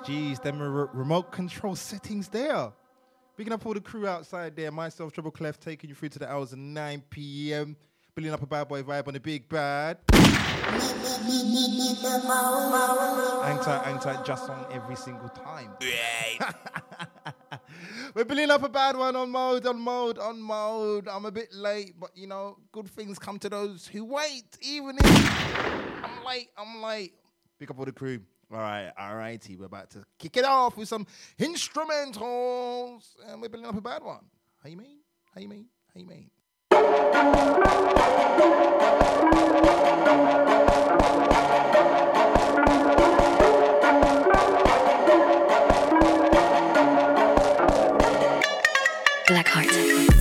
jeez. Them re- remote control settings there. Picking up all the crew outside there. Myself, Treble Clef, taking you through to the hours of 9 p.m. Building up a bad boy vibe on the big bad. Hang tight, hang tight, just on every single time. We're building up a bad one on mode, on mode, on mode. I'm a bit late, but you know, good things come to those who wait. Even if I'm late, I'm late. Pick up all the crew. All right, all righty. We're about to kick it off with some instrumentals, and we're building up a bad one. How you mean? How you mean? How you mean? Blackheart.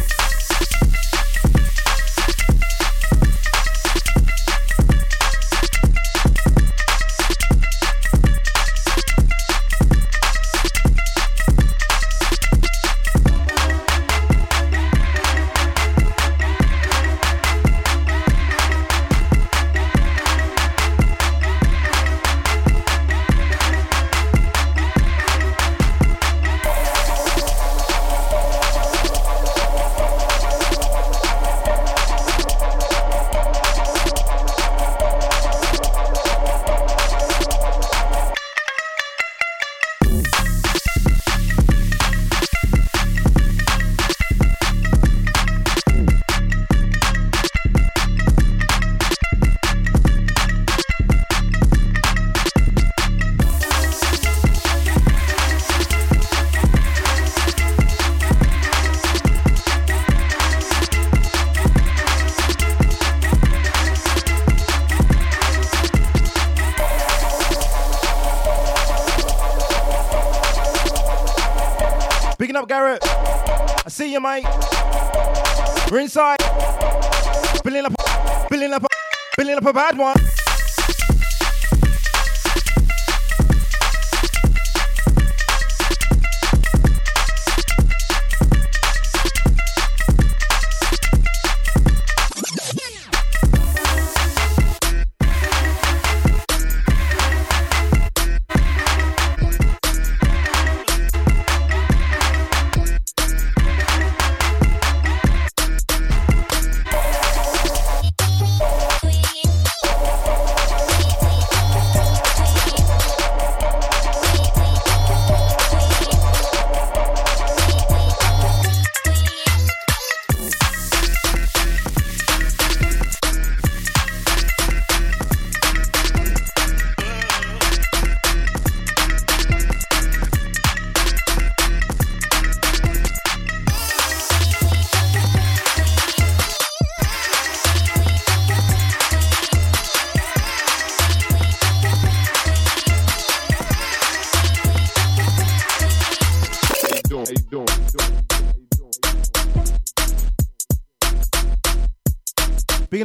A bad one.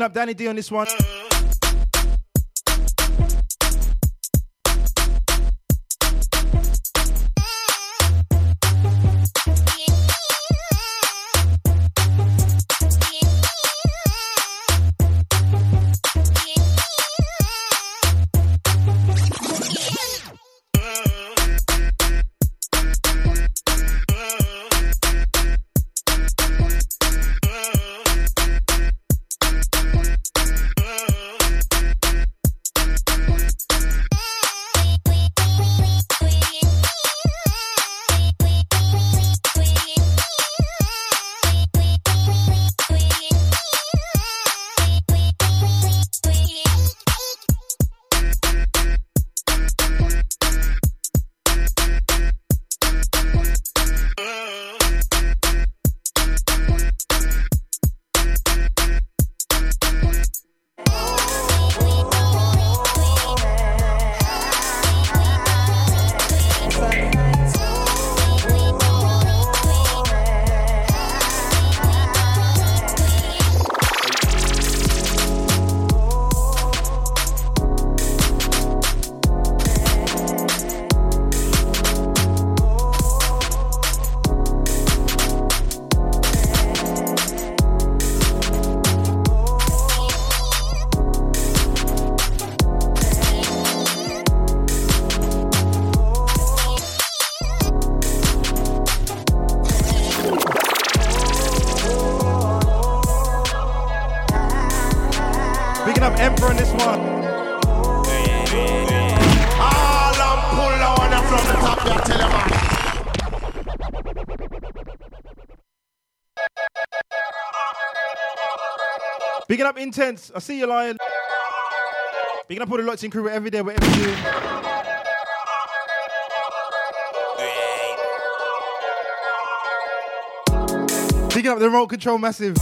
Up Danny D on this one. Intense. I see you, Lion. Bigging up all the lots in crew every day, whatever you're doing. Bigging up the remote control massive.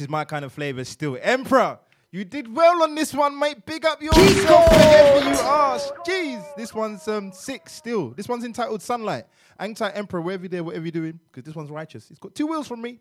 This is my kind of flavor still. Emperor, you did well on this one, mate. Big up yourself wherever you are. Jeez, this one's um six still. This one's entitled Sunlight. Tight, Emperor, wherever you're there, whatever you're doing, because this one's righteous. It's got two wheels from me.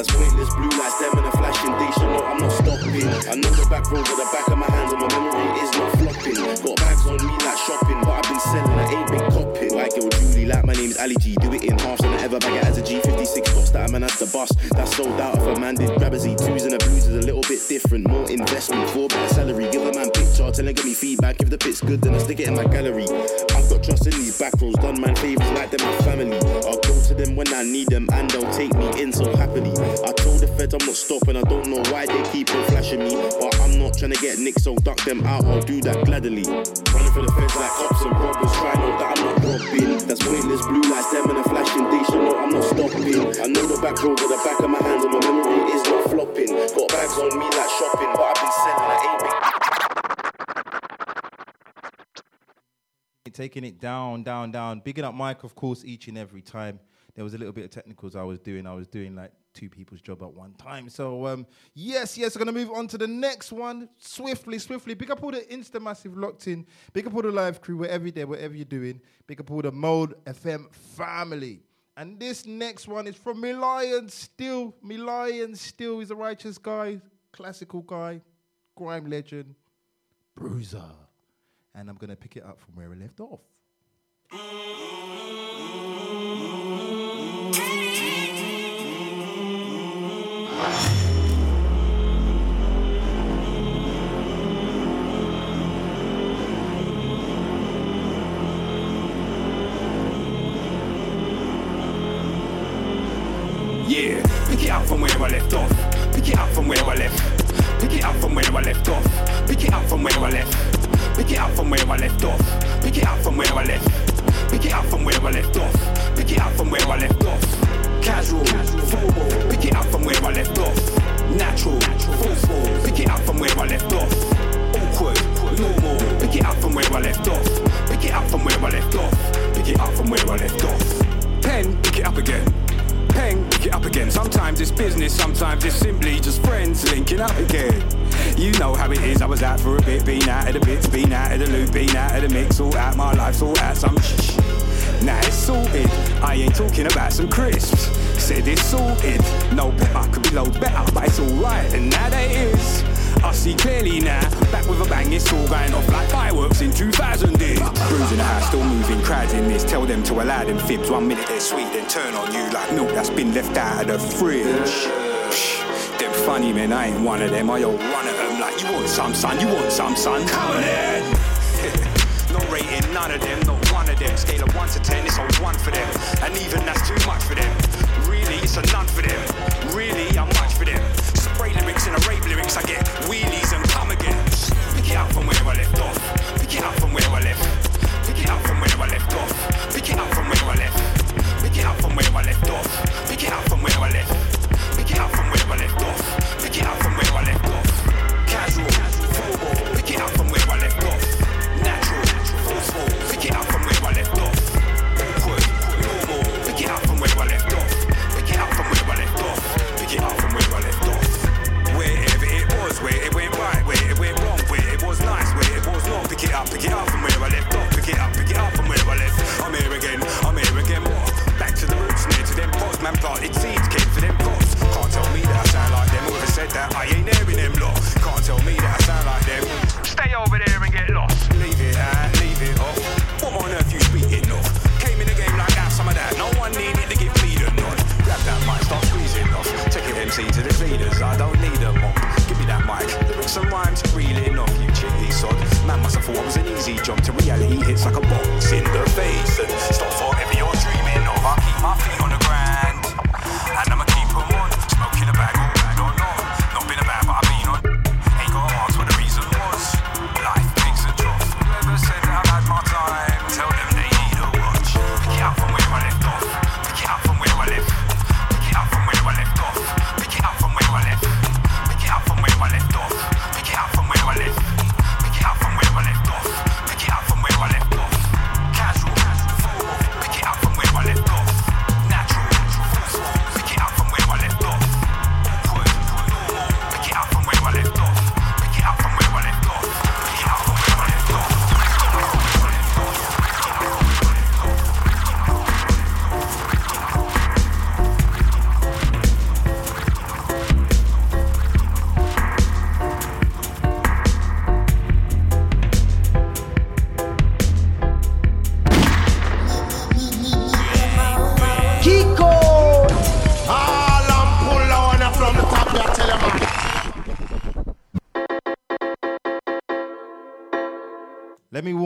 That's pointless blue lights, them and a flashing. They should know I'm not stopping. I know the back road with the back of my hands and my memory is not flopping. Got bags on me like shopping, but I've been selling, I ain't been copping. It was Julie, like my name is Ali G. Do it in halves and I ever bag it as a G56 box that a man has to bust. That's sold out if a man did grab a Z2s and the blues is a little bit different. More investment for better salary. Give a man picture, tell him give me feedback. If the pit's good, then I stick it in my gallery. I've got trust in these back rows, done man favors like them my family. I'll go to them when I need them and they'll take me in so happily. I told the feds I'm not stopping, I don't know why they keep on flashing me. But I'm not trying to get nicked, so duck them out, I'll do that gladly. Running for the feds like cops and robbers, try know that I'm not robbing. That's pointless blue lights, them and a flashing, they should know I'm not stopping. I know the back road with the back of my hands and my memory is not flopping. Got bags on me like shopping, but I've been selling, I ain't been Taking it down, down, down. Bigging up Mike, of course, each and every time. There was a little bit of technicals I was doing. I was doing like two people's job at one time. So um, yes, yes, we're gonna move on to the next one swiftly, swiftly. Big up all the Insta Massive locked in. Big up all the live crew, wherever you're there, whatever you're doing. Big up all the Mode FM family. And this next one is from Milion Still. Milion Still is a righteous guy, classical guy, grime legend, bruiser. And I'm gonna pick it up from where I left off. Yeah, pick it up from where I left off. Pick it up from where I left. Pick it up from where I left off. Pick it up from where I left. Pick it up from where I left off. Pick it up from where I left. Pick it up from where I left off. Pick it up from where I left off. Casual, formal. Pick it up from where I left off. Natural, forceful. Pick it up from where I left off. Awkward, normal. Pick it up from where I left off. Pick it up from where I left off. Pick it up from where I left off. Pen, pick it up again. Peng, pick it up again. Sometimes it's business, sometimes it's simply just friends linking up again. You know how it is. I was out for a bit, been out of the bits, been out of the loop, been out of the mix, all out my life, all out some shh. Now it's sorted. I ain't talking about some crisps. Said it's sorted. No pepper could be loads better, but it's alright, and now that is. I see clearly now, back with a bang, it's all going off like fireworks in 2000 did. Cruising the house, still moving, crowds in this. Tell them to allow them fibs. One minute they're sweet, then turn on you like milk that's been left out of the fridge. Psh, Them funny men, I ain't one of them. I all run at them like, you want some, son, you want some, son, come on then. no rating, none of them, not one of them. Scale of 1 to 10, it's a 1 for them. And even that's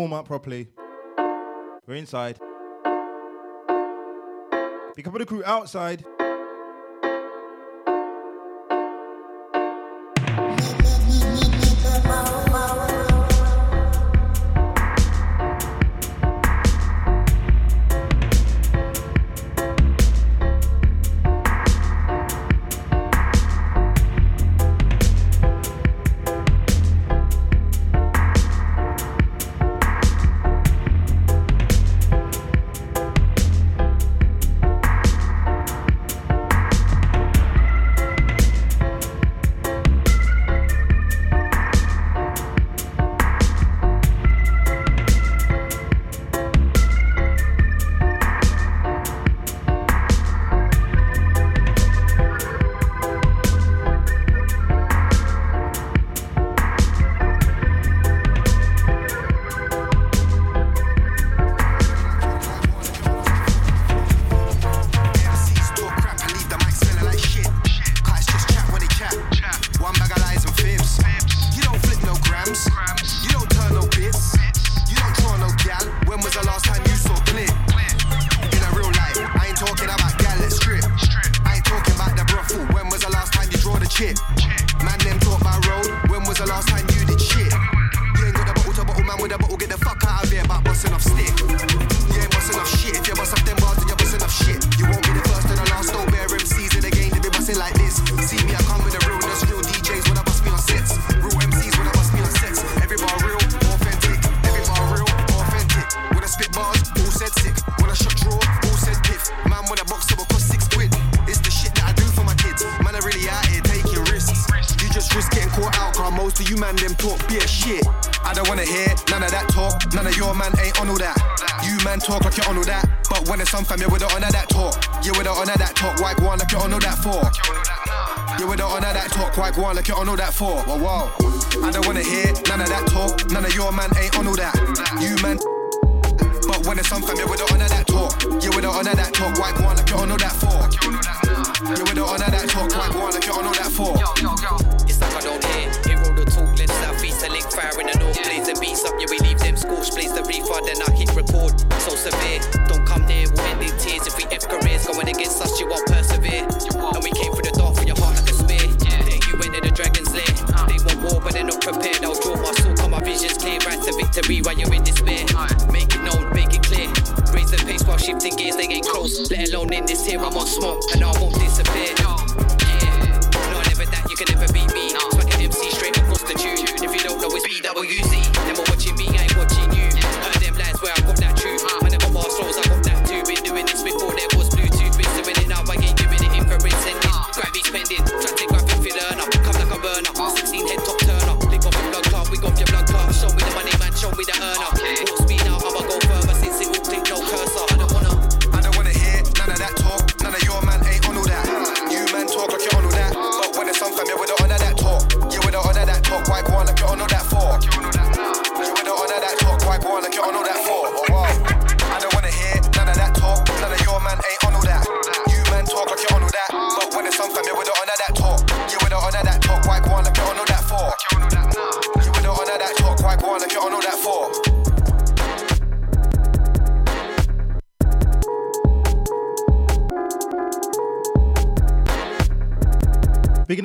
warm up properly. We're inside. Pick up the crew outside.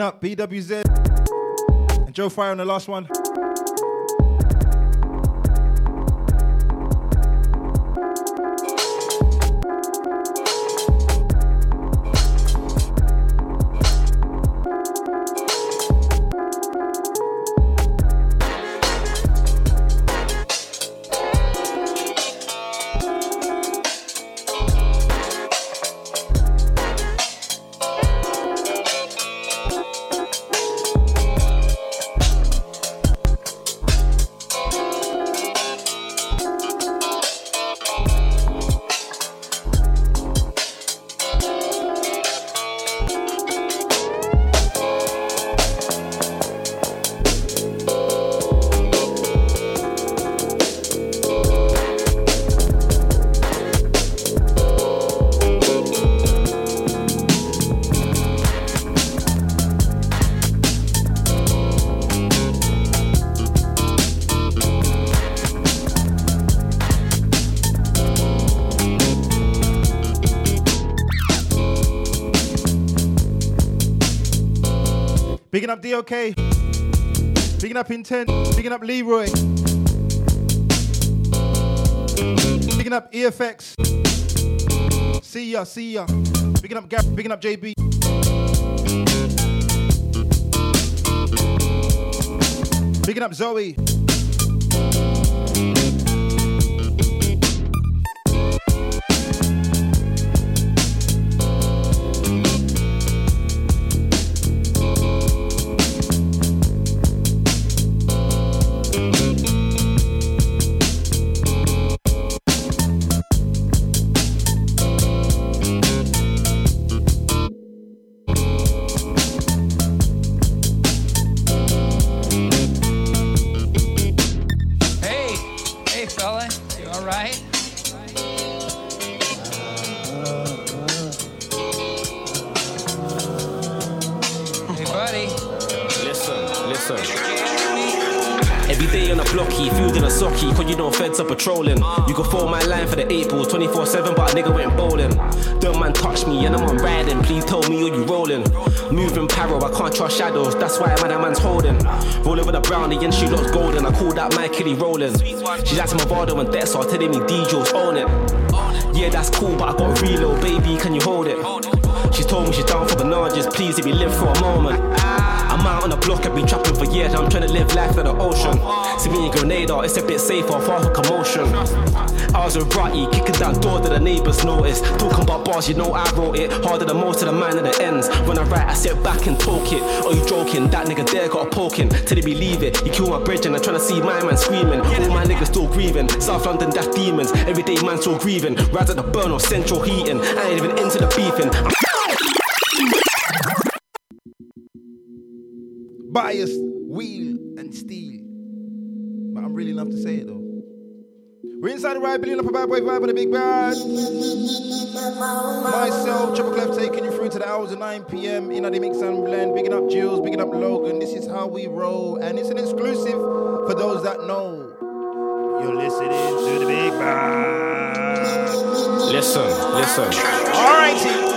Up BWZ and Joe Fire on the last one. Bigging up DOK. Bigging up Intent. Bigging up Leroy. Bigging up EFX. See ya, see ya. Bigging up Gap. Bigging up JB. Bigging up Zoe. nigga went bowling. Don't man touch me and I'm on riding. Please tell me are you rolling? Moving power, I can't trust shadows. That's why my that man's holding. Rolling with a brownie and she looks golden. I call that my kitty rolling. She likes Movado and Dex are telling me DJs own it. Yeah, that's cool, but I got reload, baby. Can you hold it? She's told me she's down for the bananas. Please, if you live for a moment. I'm out on the block, I've been trapping for years. I'm trying to live life like the ocean. See me in Grenada, it's a bit safer, for from commotion. I was with Rutty, kicking down door that the neighbours noticed. Talking about bars, you know I wrote it. Harder than most of the man at the ends. When I write, I sit back and talk it. Are you joking? That nigga there got a poking. Till they believe it. You kill my bridge and I'm trying to see my man screaming. All my niggas still grieving. South London, that's demons. Everyday man still grieving. Rise at the burn or central heating. I ain't even into the beefing. I'm biased, wheel, and steel. But I'm really enough to say it though. We're inside the ride, billion up a bad boy vibe on the big bad. Myself, Treble Clef, taking you through to the hours of 9 p.m. in the mix and blend. Bigging up Jules, bigging up Logan. This is how we roll, and it's an exclusive for those that know. You're listening to the big bad. Listen, listen. Alrighty.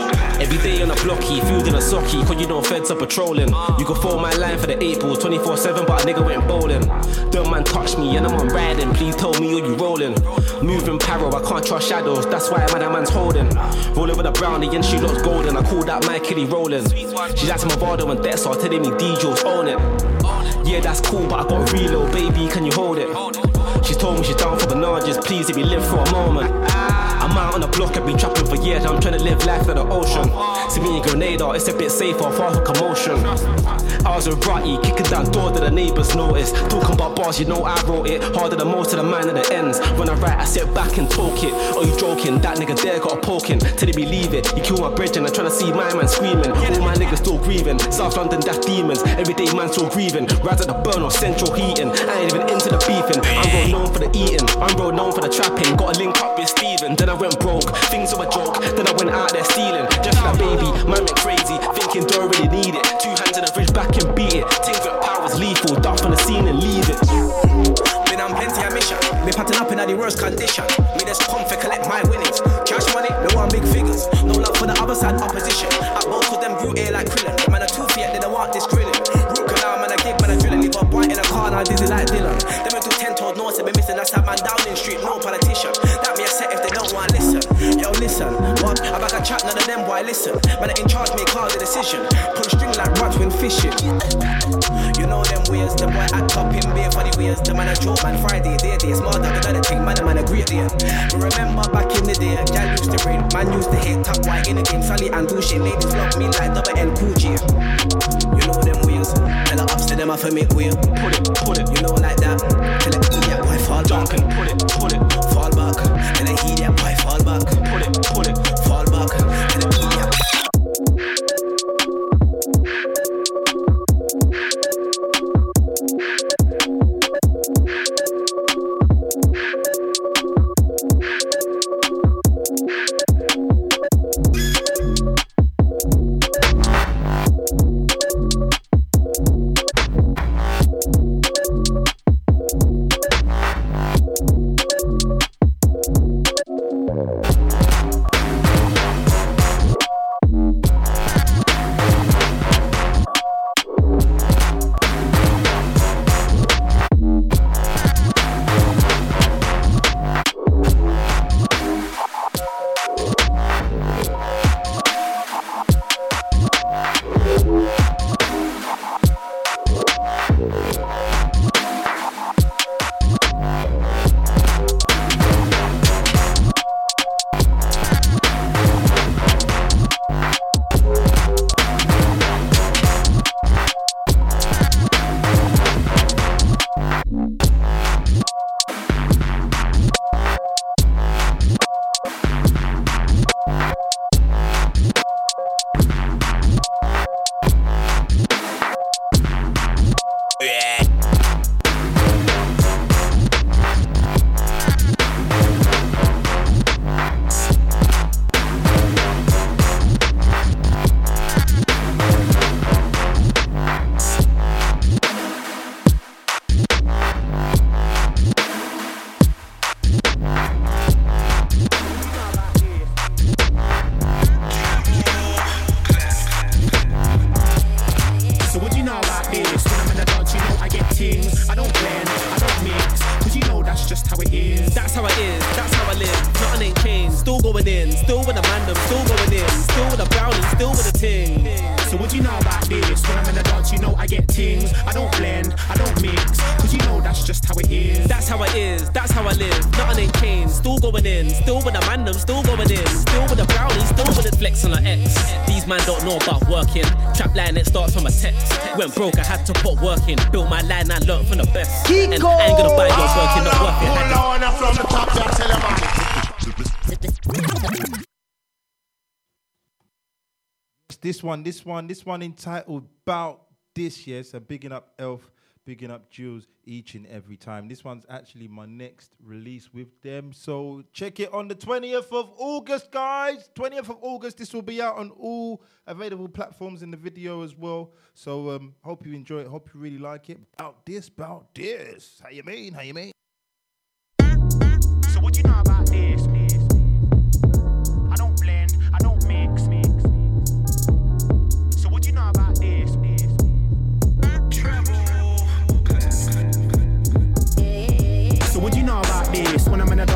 Every day on the blocky, food in a socky, cause you know feds are patrolling. You can phone my line for the eight balls 24 7, but a nigga went bowling. Don't man touch me, and I'm on riding. Please tell me are you rolling. Moving paro, I can't trust shadows, that's why man, that man's holding. Rolling with a brownie, and she looks golden. I call that my kitty rolling. She's asking my Vado and so telling me DJs own it. Yeah, that's cool, but I got a real baby, can you hold it? She's told me she's down for the nudges, please if you live for a moment. I'm out on the block, I've been trapping for years, I'm trying to live life at the ocean. See me in Grenada, oh, it's a bit safer, far from commotion. I was with Rutty, kicking down door that the neighbours noticed. Talking about bars, you know I wrote it. Harder than most of the man at the ends. When I write, I sit back and talk it. Are you joking? That nigga there got a poking. Till they believe it. You kill my bridge and I'm trying to see my man screaming. All my niggas still grieving. South London, that's demons. Everyday man still grieving. Rise at the burn or central heating. I ain't even into the beefing. I'm road known for the eating. I'm road known for the trapping. Got a link up with Steven. Then I went broke. Things were a joke. Then I went out there stealing. Just like a baby, man went crazy. Thinking don't really need it. Two hands in the fridge, back and beat it. Things with powers lethal. Duck from the scene and leave it. Been on plenty of mission. Me patting up in the worst condition. Me just come for collect my winnings. Cash money, no one big figures. No love for the other side opposition. I both of them grew air like krillin. Man, a two feet, they don't want this grilling. Root canal, man, I gig, man, I drill it. Leave a boy in a car, now dizzy like Dylan. Them do ten told no, say be missing. That's that man Downing Street, no politician. Yo, listen, what? I back a chat, none of them boy listen. Man, in charge, me call the decision. Pull string like rods when fishing. You know them ways, the boy up in beer for the ways. The man a joke, man, Friday, day, day. Small dog, another thing, man, a man a great day. Remember back in the day, gal used to rain. Man used to hate top white in the game, Sally and do shit. Ladies love me like double N cool. You know them ways. Tell the ups to them, I for make way. Put it, put it. You know like that. Tell idiot boy fall back. Duncan, put it, put it. Fall back. Tell the idiot boy fall back. Put it, put it. One, this one, this one entitled Bout This, yes. So bigging up Elf, bigging up Jules each and every time. This one's actually my next release with them. So check it on the 20th of August, guys. 20th of August. This will be out on all available platforms in the video as well. So um, hope you enjoy it. Hope you really like it. Bout this, bout this. How you mean? How you mean? So what you know about this? I don't blend,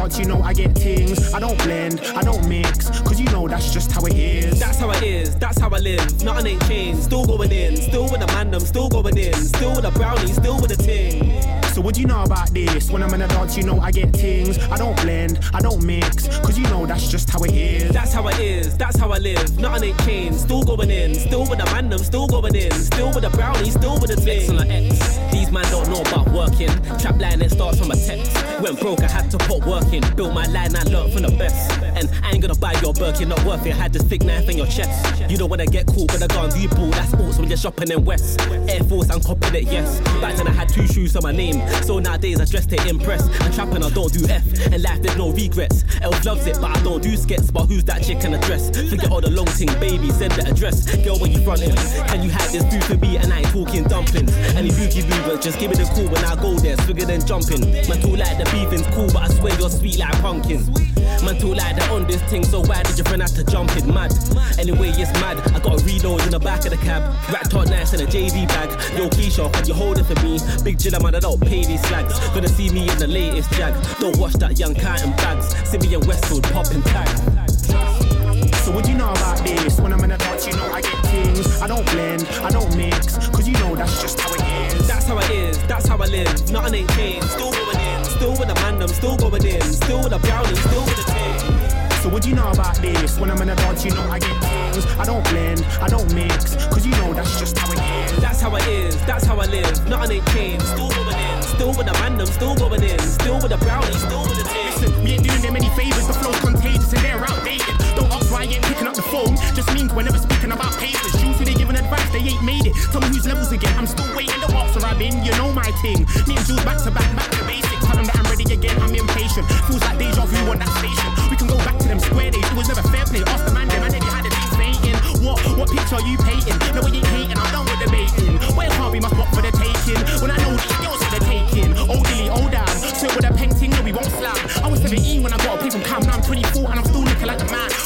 Dance, you know I get things. I don't blend, I don't mix. Cause you know that's just how it is. That's how it is, that's how I live. Nothing ain't changed, still going in. Still with the man, them still going in. Still with the brownie, still with the ting. So what do you know about this? When I'm in the dance, you know I get things. I don't blend, I don't mix. Cause you know that's just how it is. That's how it is, that's how I live. Nothing ain't changed, still going in. Still with the man, them still going in. Still with the brownie, still with the ting. X. These man don't know about working. Trap line, it starts from a text. Went broke, I had to put work in. Built my line, I learned from the best. And I ain't gonna buy your Birkin, not worth it. Had this thick knife in your chest. You don't wanna get caught with a gun, do you ball? That's sports when you're shopping in West. Air Force, I'm copping it, yes. Back then I had two shoes on my name. So nowadays I dress to impress. I'm trapping, I don't do F. And life, there's no regrets. Elf loves it, but I don't do skits. But who's that chick in a dress? Forget all the long ting, baby, send the address. Girl, when you frontin', can you hide this booth for me? And I ain't talking dumplings. Any boogie movement, just give me the call when I go there. Swigger than jumping. My talk like the beefing's cool, but I swear you're sweet like pumpkin. Man, talk like they're on this thing, so why did your friend have to jump in? Mad. Anyway, it's mad. I got a reload in the back of the cab. Rat tot nice in a JD bag. Yo, Keisha, can you hold it for me? Big Jilla man, I don't pay these slags. Gonna see me in the latest jag. Don't watch that young cat in bags. Me in Westwood popping tag. So what you know about this? When I'm in the dance, you know I get things. I don't blend, I don't mix. Cause you know that's just how it is. That's how it is, that's how I live. Nothing ain't changed. Still going in. Still with the man, them still going in. Still with the brownie, still with the ting. So what do you know about this? When I'm in the dance, you know I get things. I don't blend, I don't mix. Cause you know that's just how it is. That's how it is, that's how I live. Nothing ain't changed. Still going in. Still with the them still going in. Still with the brownie, still with the ting. Listen, we ain't doing them any favors. The flow's contagious and they're outdated. Don't ask why I ain't picking up the phone. Just means we're never speaking about papers. Usually they giving advice, they ain't made it. Tell me whose levels again. I'm still waiting. The are I've been, you know my thing. Me and Jules back to back, back to basics. Tell them that I'm ready again. I'm impatient. Feels like deja vu on that station. We can go back to them square days. It was never fair play. Ask the man, them, then you had a thing fainting. What, what picture are you painting? No, we ain't hating. I'm done with debating. Where can't we must walk for the taking? When I know these girls are the taking. Old dilly, old down. So with a painting, no, we won't slam. I was 17 when I got a play from Cam. Now I'm 24 and I'm still looking like the man.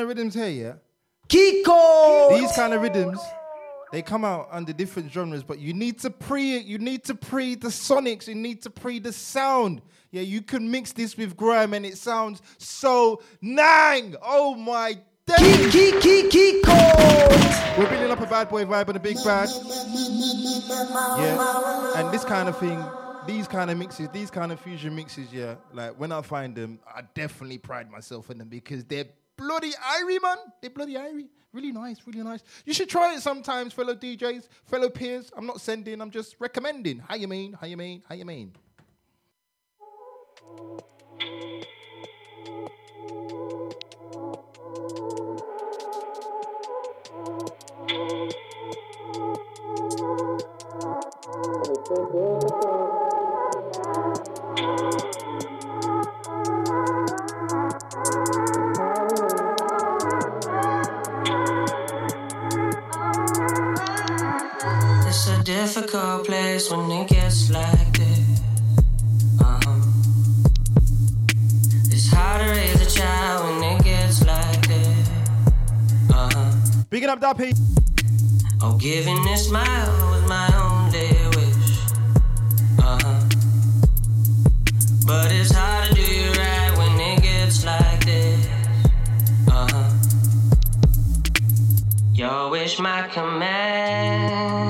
Kind of rhythms here, yeah? Kiko! These kind of rhythms, They come out under different genres, but you need to pre it. You need to pre the sonics. You need to pre the sound. Yeah, you can mix this with grime and it sounds so nang. Oh my days. Geek, geek, We're building up a bad boy vibe and a big bad. Yeah, and this kind of thing, these kind of mixes, these kind of fusion mixes, yeah, like when I find them, I definitely pride myself in them because they're bloody irie, man. Bloody irie. Really nice, really nice. You should try it sometimes, fellow DJs, fellow peers. I'm not sending, I'm just recommending. How you mean? How you mean? How you mean? Bigging up Dappy. Oh, giving this smile was my only wish. Uh-huh. But it's hard to do you right when it gets like this. Uh-huh. Your wish my command.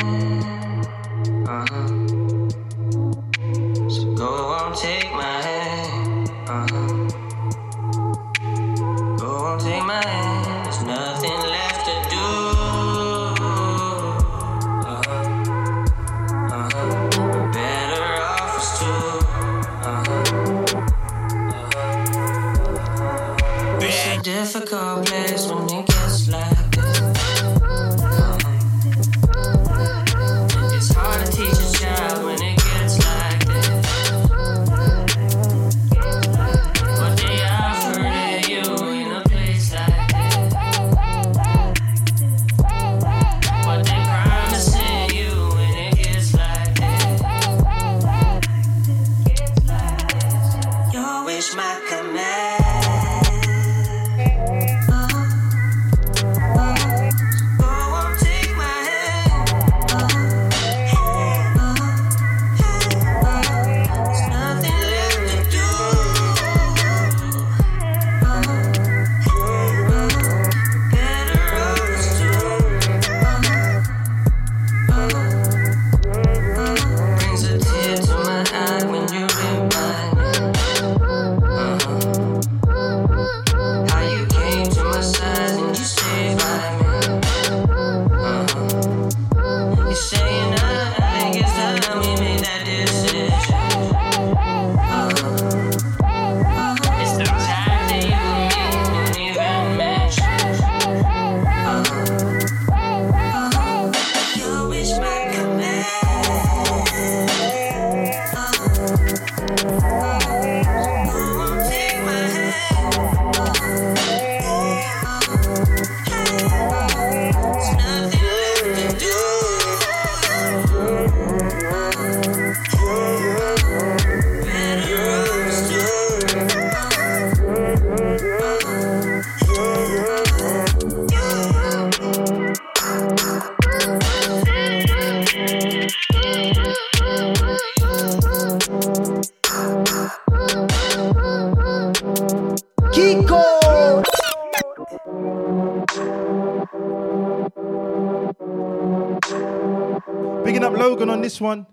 This one.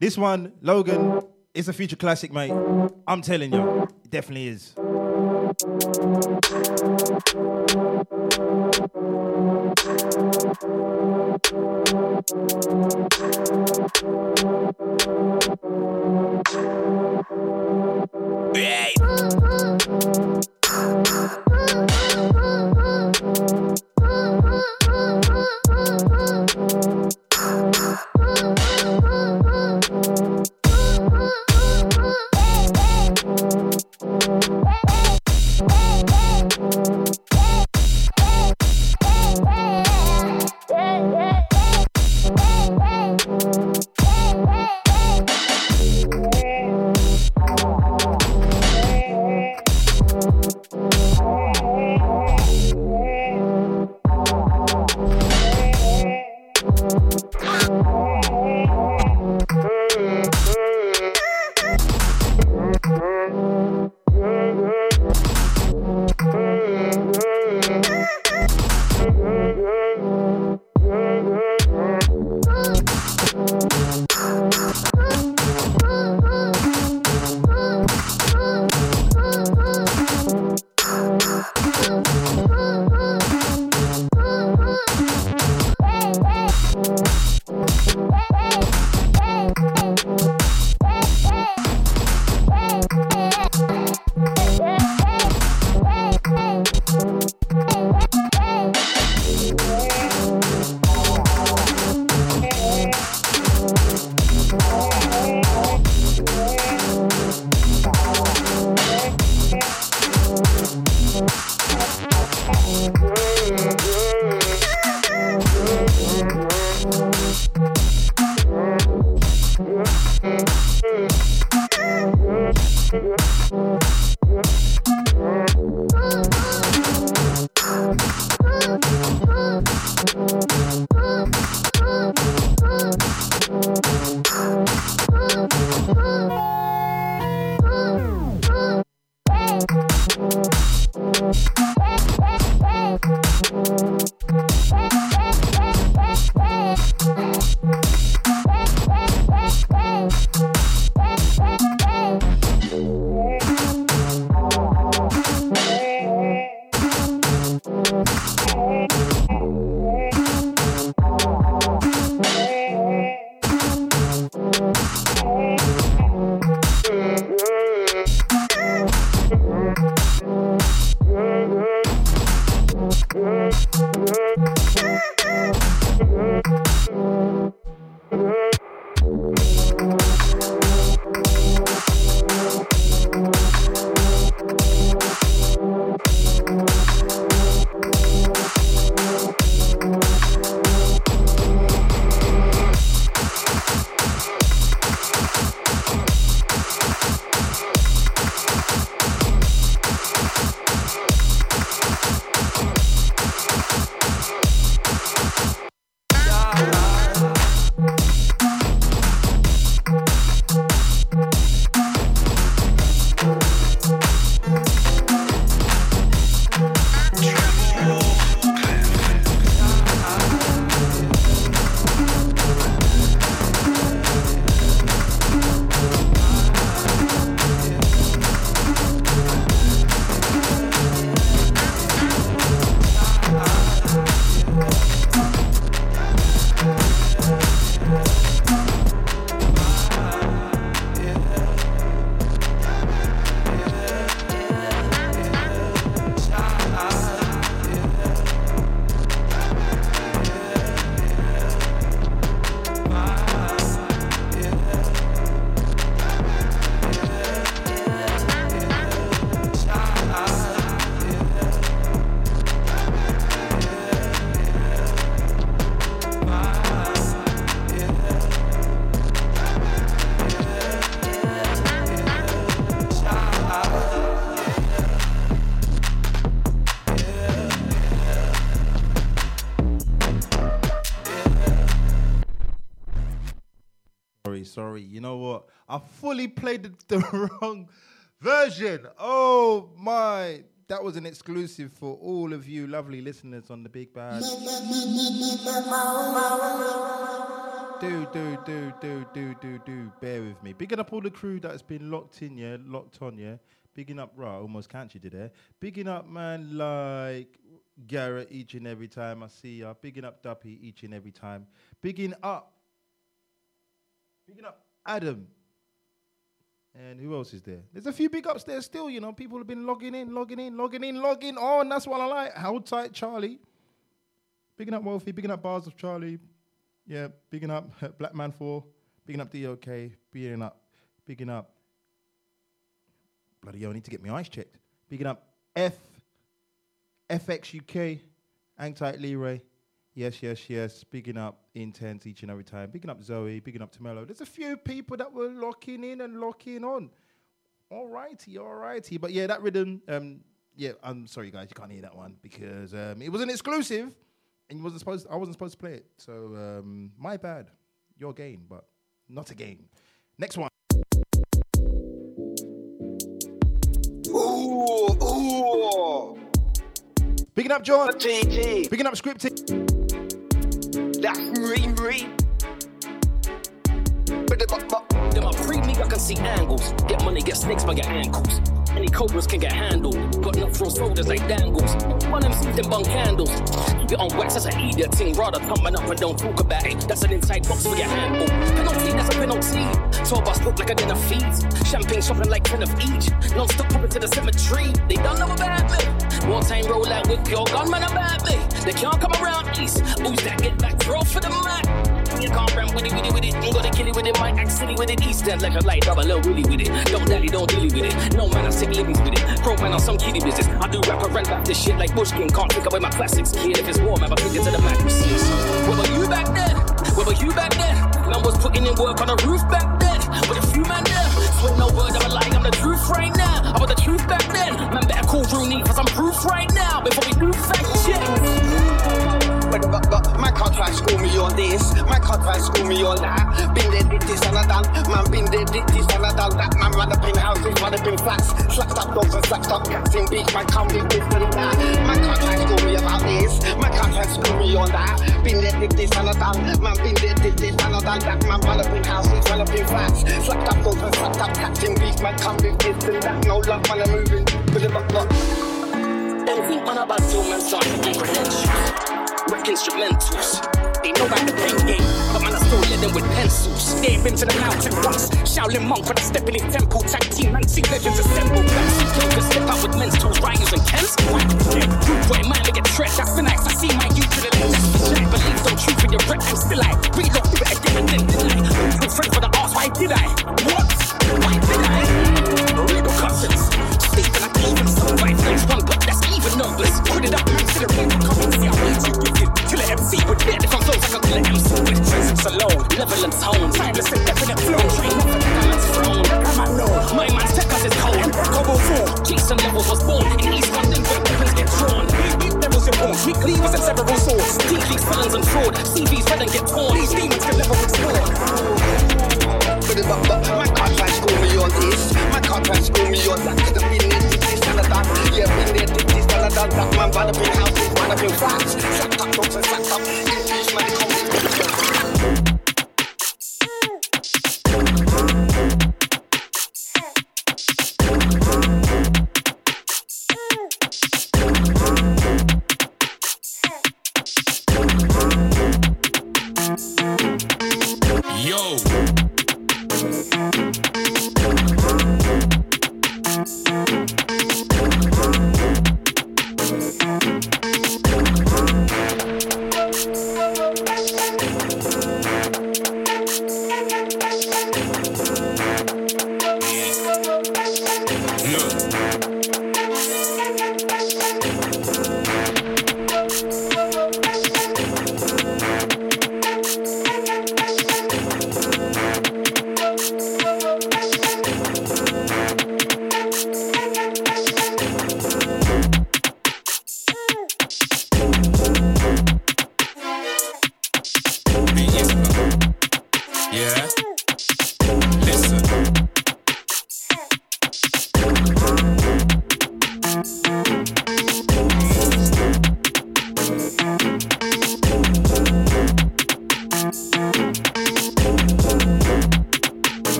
This one, Logan, is a future classic, mate. I'm telling you, it definitely is. Played the, the wrong version. Oh my. That was an exclusive for all of you lovely listeners on the Big Bad. Do, do, do, do, do, do, do. Bear with me. Bigging up all the crew that's been locked in, yeah, locked on, yeah. Bigging up, right, almost can't you do there. Bigging up, man, like Garrett each and every time I see ya. Bigging up Duppy each and every time. Bigging up Picking up Adam. And who else is there? There's a few big ups there still, you know. People have been logging in, logging in, logging in, logging on. That's what I like. How tight, Charlie. Picking up Wolfie, picking up Bars of Charlie. Yeah, picking up Black Man 4, picking up DOK, picking up, picking up. Bloody hell, I need to get my eyes checked. Picking up F, FX UK, Hang Tight Leroy. Yes, yes, yes. Picking up Intense each and every time. Picking up Zoe, picking up Tomelo. There's a few people that were locking in and locking on. All righty, all righty. But yeah, that rhythm, um, yeah, I'm sorry guys, you can't hear that one because um, it was an exclusive and you wasn't supposed I wasn't supposed to play it. So um, my bad. Your gain, but not a game. Next one. Ooh, ooh. Picking up John. TT. Picking up Scripted. Them a pre me, I can see angles. Get money, get snakes by your ankles. Any cobras can get handled. Got enough throw soldiers like dangles. One them sees them bun candles. You're on wax, that's an idiot thing. Rather coming up and don't talk about it. That's an inside box for your handle. Penalty, that's a penalty. Tour bus look like a dinner feeds. Champagne shopping like 10 of each. Non stop popping to the cemetery. They don't know about me. One time roll out with your gunman about me. They can't come around east. Who's that? Get back, throw for the mat. Can't run with it, with it, with it. Ain't gonna kill it with it. Might act silly with it. Eastern like a light, double little willy with it. Don't daddy, don't dilly with it. No man, I sick livings with it. Pro man on some kiddie business. I do rap and rap back this shit like Bushkin. Can't take away my classics, kid. If it's warm, I'm thinking to the mattresses. Where were you back then? Where were you back then? Man was putting in work on the roof back then. With a few man there. Swear no word of a lie, I'm the truth right now. I was the truth back then. Man better call Rooney for some proof right now. Before we do fact check. But, but, but, man can't try school me on that. Been there, did this and I done. Man, been there, did this and I done that. Man, run up in houses, run up in flats. Slapped up dogs and slapped up cats in beach. Man, come with this and that. Man, can't try school me about this. Man, can't try school me on that. Been there, did this and I done. Man, been there, did this and I done that. Man, run up in houses, run up in flats. Slapped up dogs and slapped up cats in beach. Man, come with this and that. No love, man, I'm moving. With it up, up. Don't think man about start to get credentials. Wreck instrumentals. They know about the pain game, but man, I still let them with pencils. They ain't been to the mountain once. Shaolin monk, but I step in his temple. Tag team, man, see legends assemble. Black sea clover, step out with men's tools, Ryans and Kens. Yeah. Rude boy, man, they get tread. That's the nice. I see my youth to the left. That's the jack. Believe don't truth in your rep. I'm still I reload, do it again and then. Too friend for the arse, why did I? What?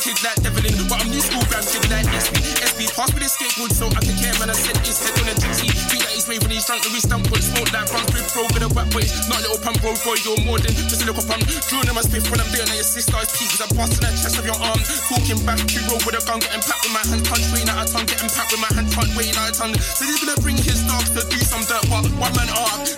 Kid like Devlin, but I'm new school gram kid like SB. SB pass me the skateboard so I can care. Man, I sent his head on a gypsy. Beat that he's when he's drunk, we stump with smoke like runs with throw with a wet waist. Not a little pump road boy, you're more than just a little pump. Drawing in my spiff when I'm doing it, your sister's peak. Cause I'm busting that chest of your arm. Talking back, you roll with a gun, getting packed with my hand punch, waiting out of tongue, getting packed with my hand punch, waiting out of tongue. So he's gonna bring his dogs to do some dirt, but one man art,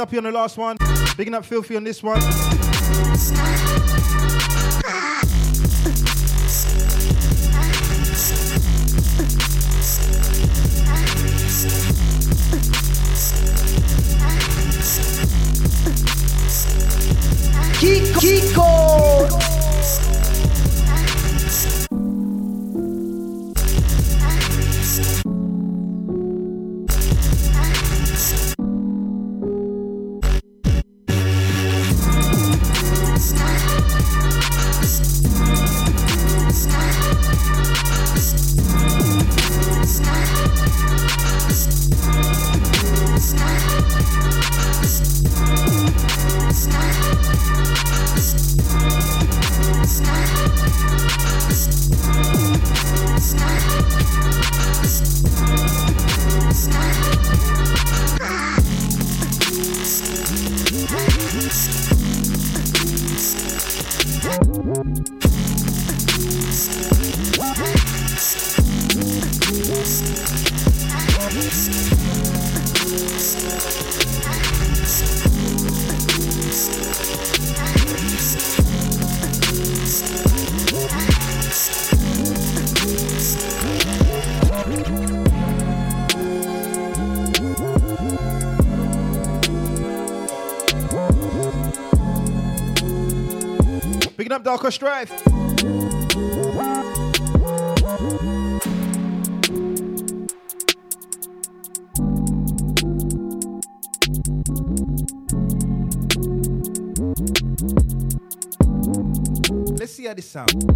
Duppy on the last one. Bigging up Filthy on this one. Never strive. Let's see how this sounds.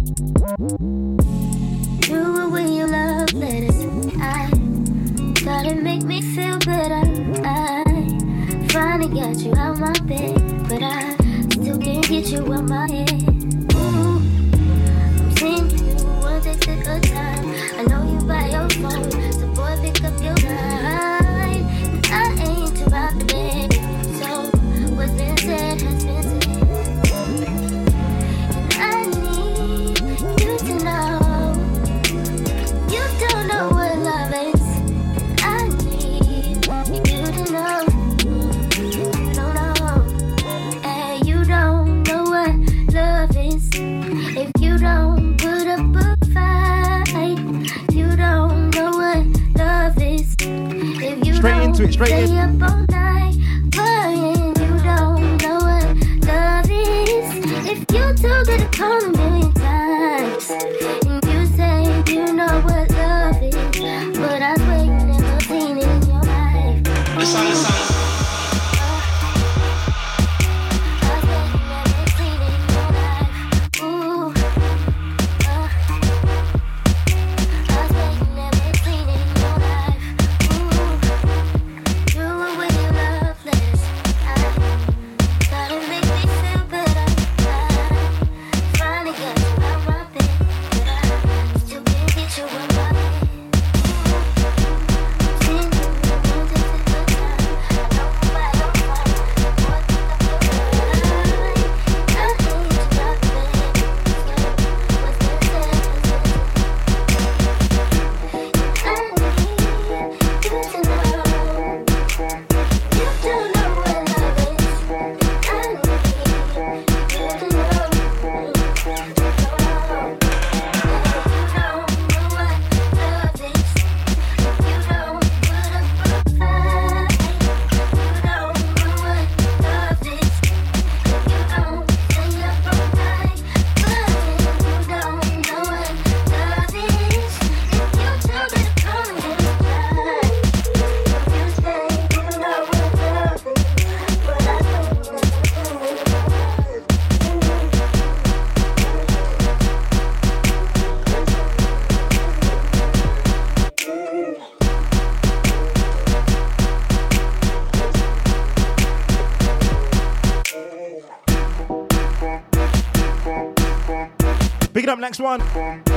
Pick it up, next one.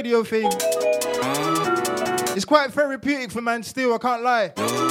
Radio thing ah. is quite therapeutic for man. Still, I can't lie.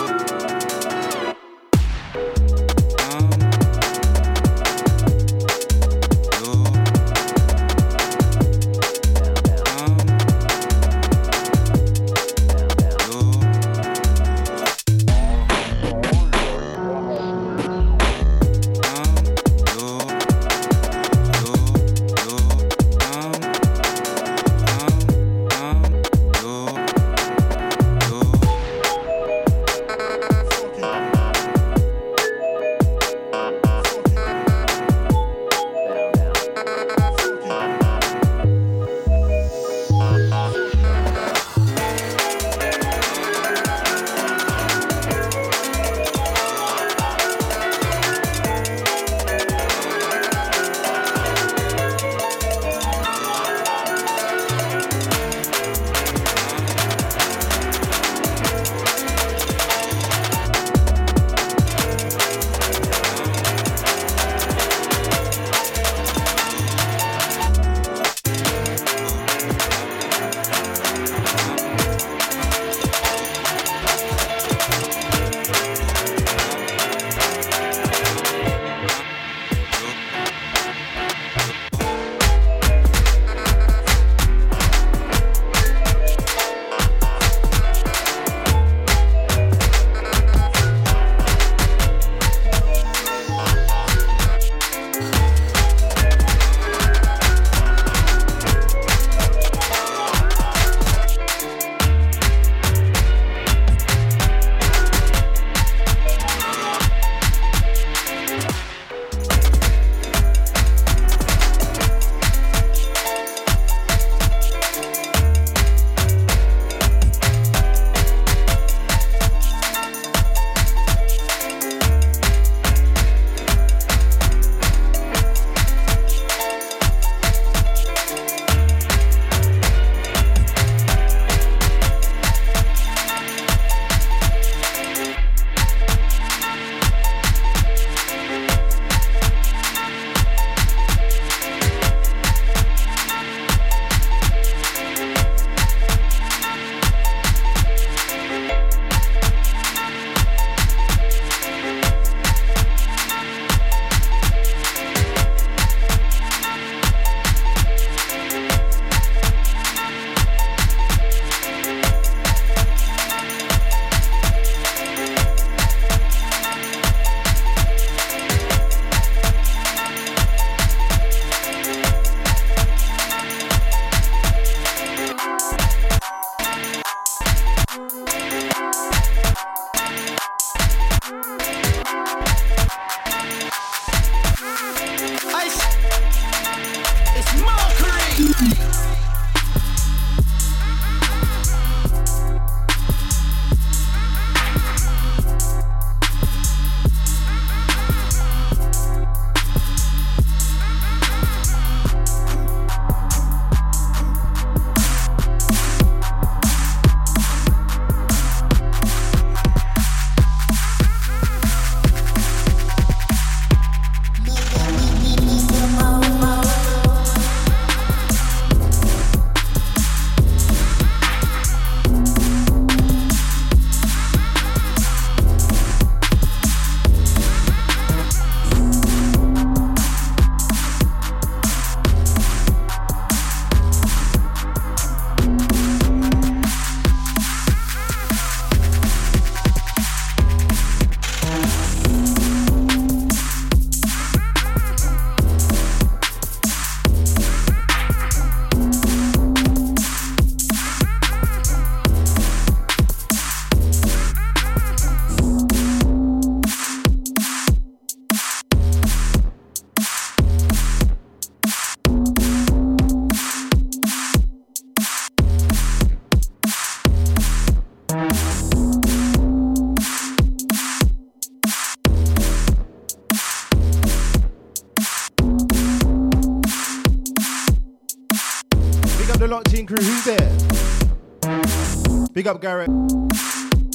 Up Garrett.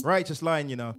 Righteous line, you know.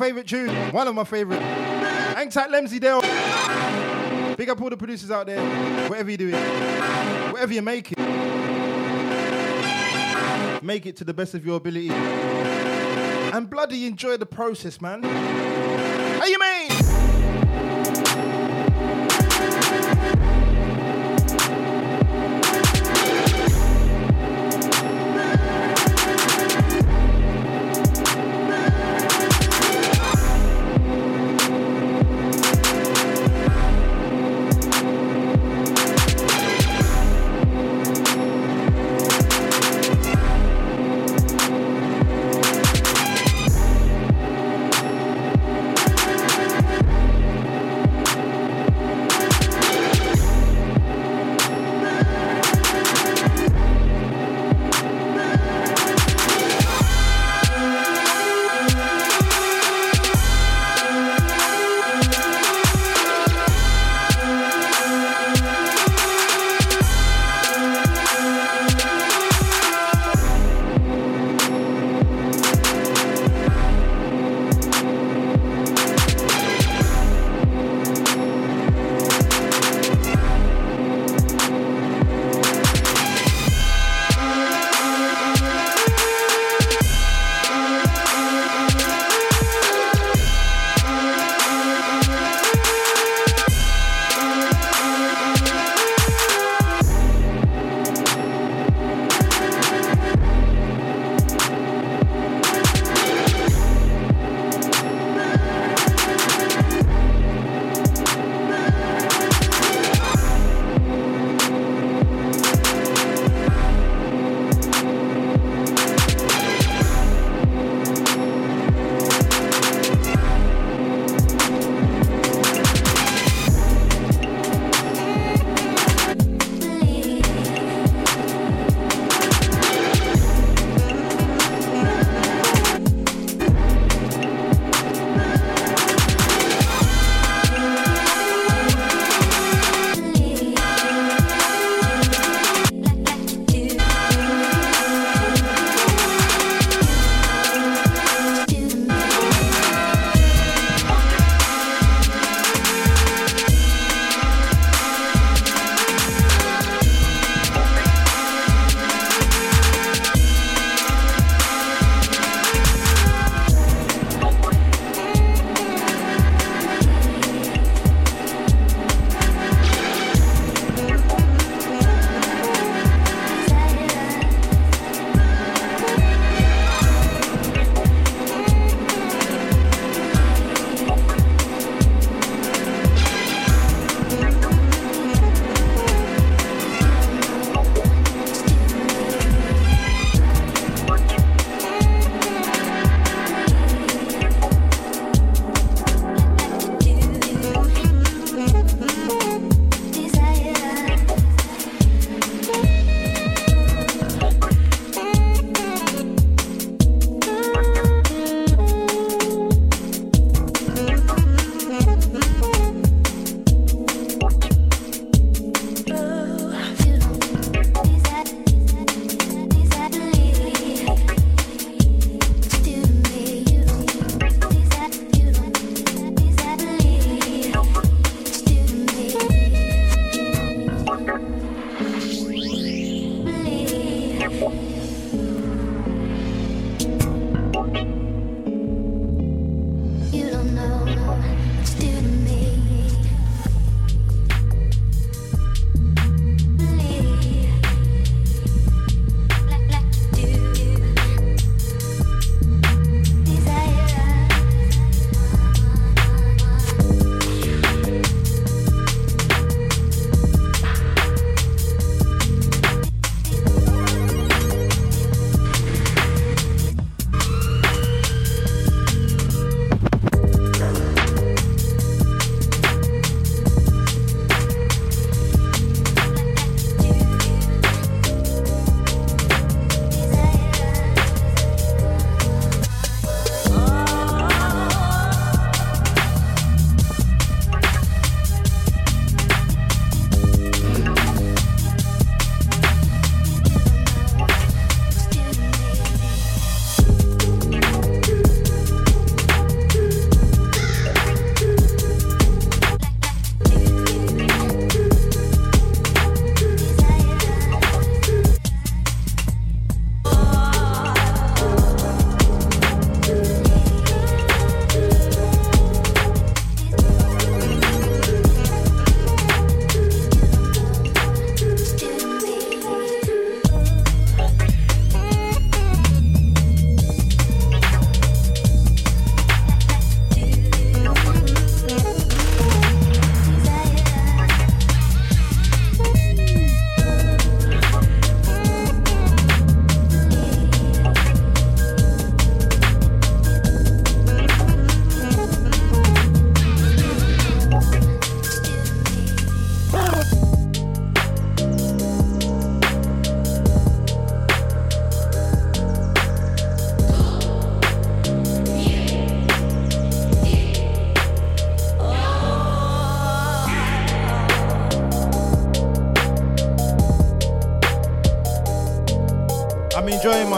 Favorite tune. One of my favorite. Hang tight, Lemsy Dale. Big up all the producers out there. Whatever you're doing, whatever you make it, make it to the best of your ability. And bloody enjoy the process, man. How you mean?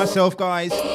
Myself, guys.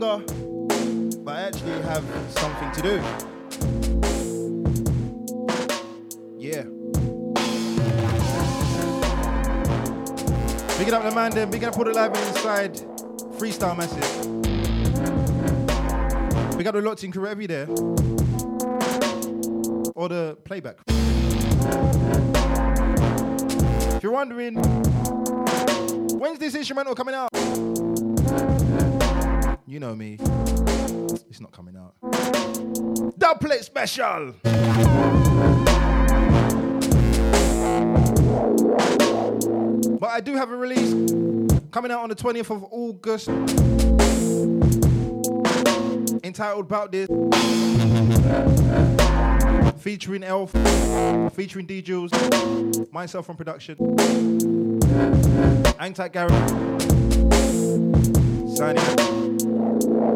Longer, but I actually have something to do. Yeah. Big it up the man then, big it up all the live inside. Freestyle massive. Big up the locked in crew there. Or the playback. If you're wondering, when's this instrumental coming out? Know me. It's not coming out. Dub plate special. But I do have a release coming out on the 20th of August entitled About This. Featuring Elf, featuring D Jules, myself from production, Angtak Garrett, signing.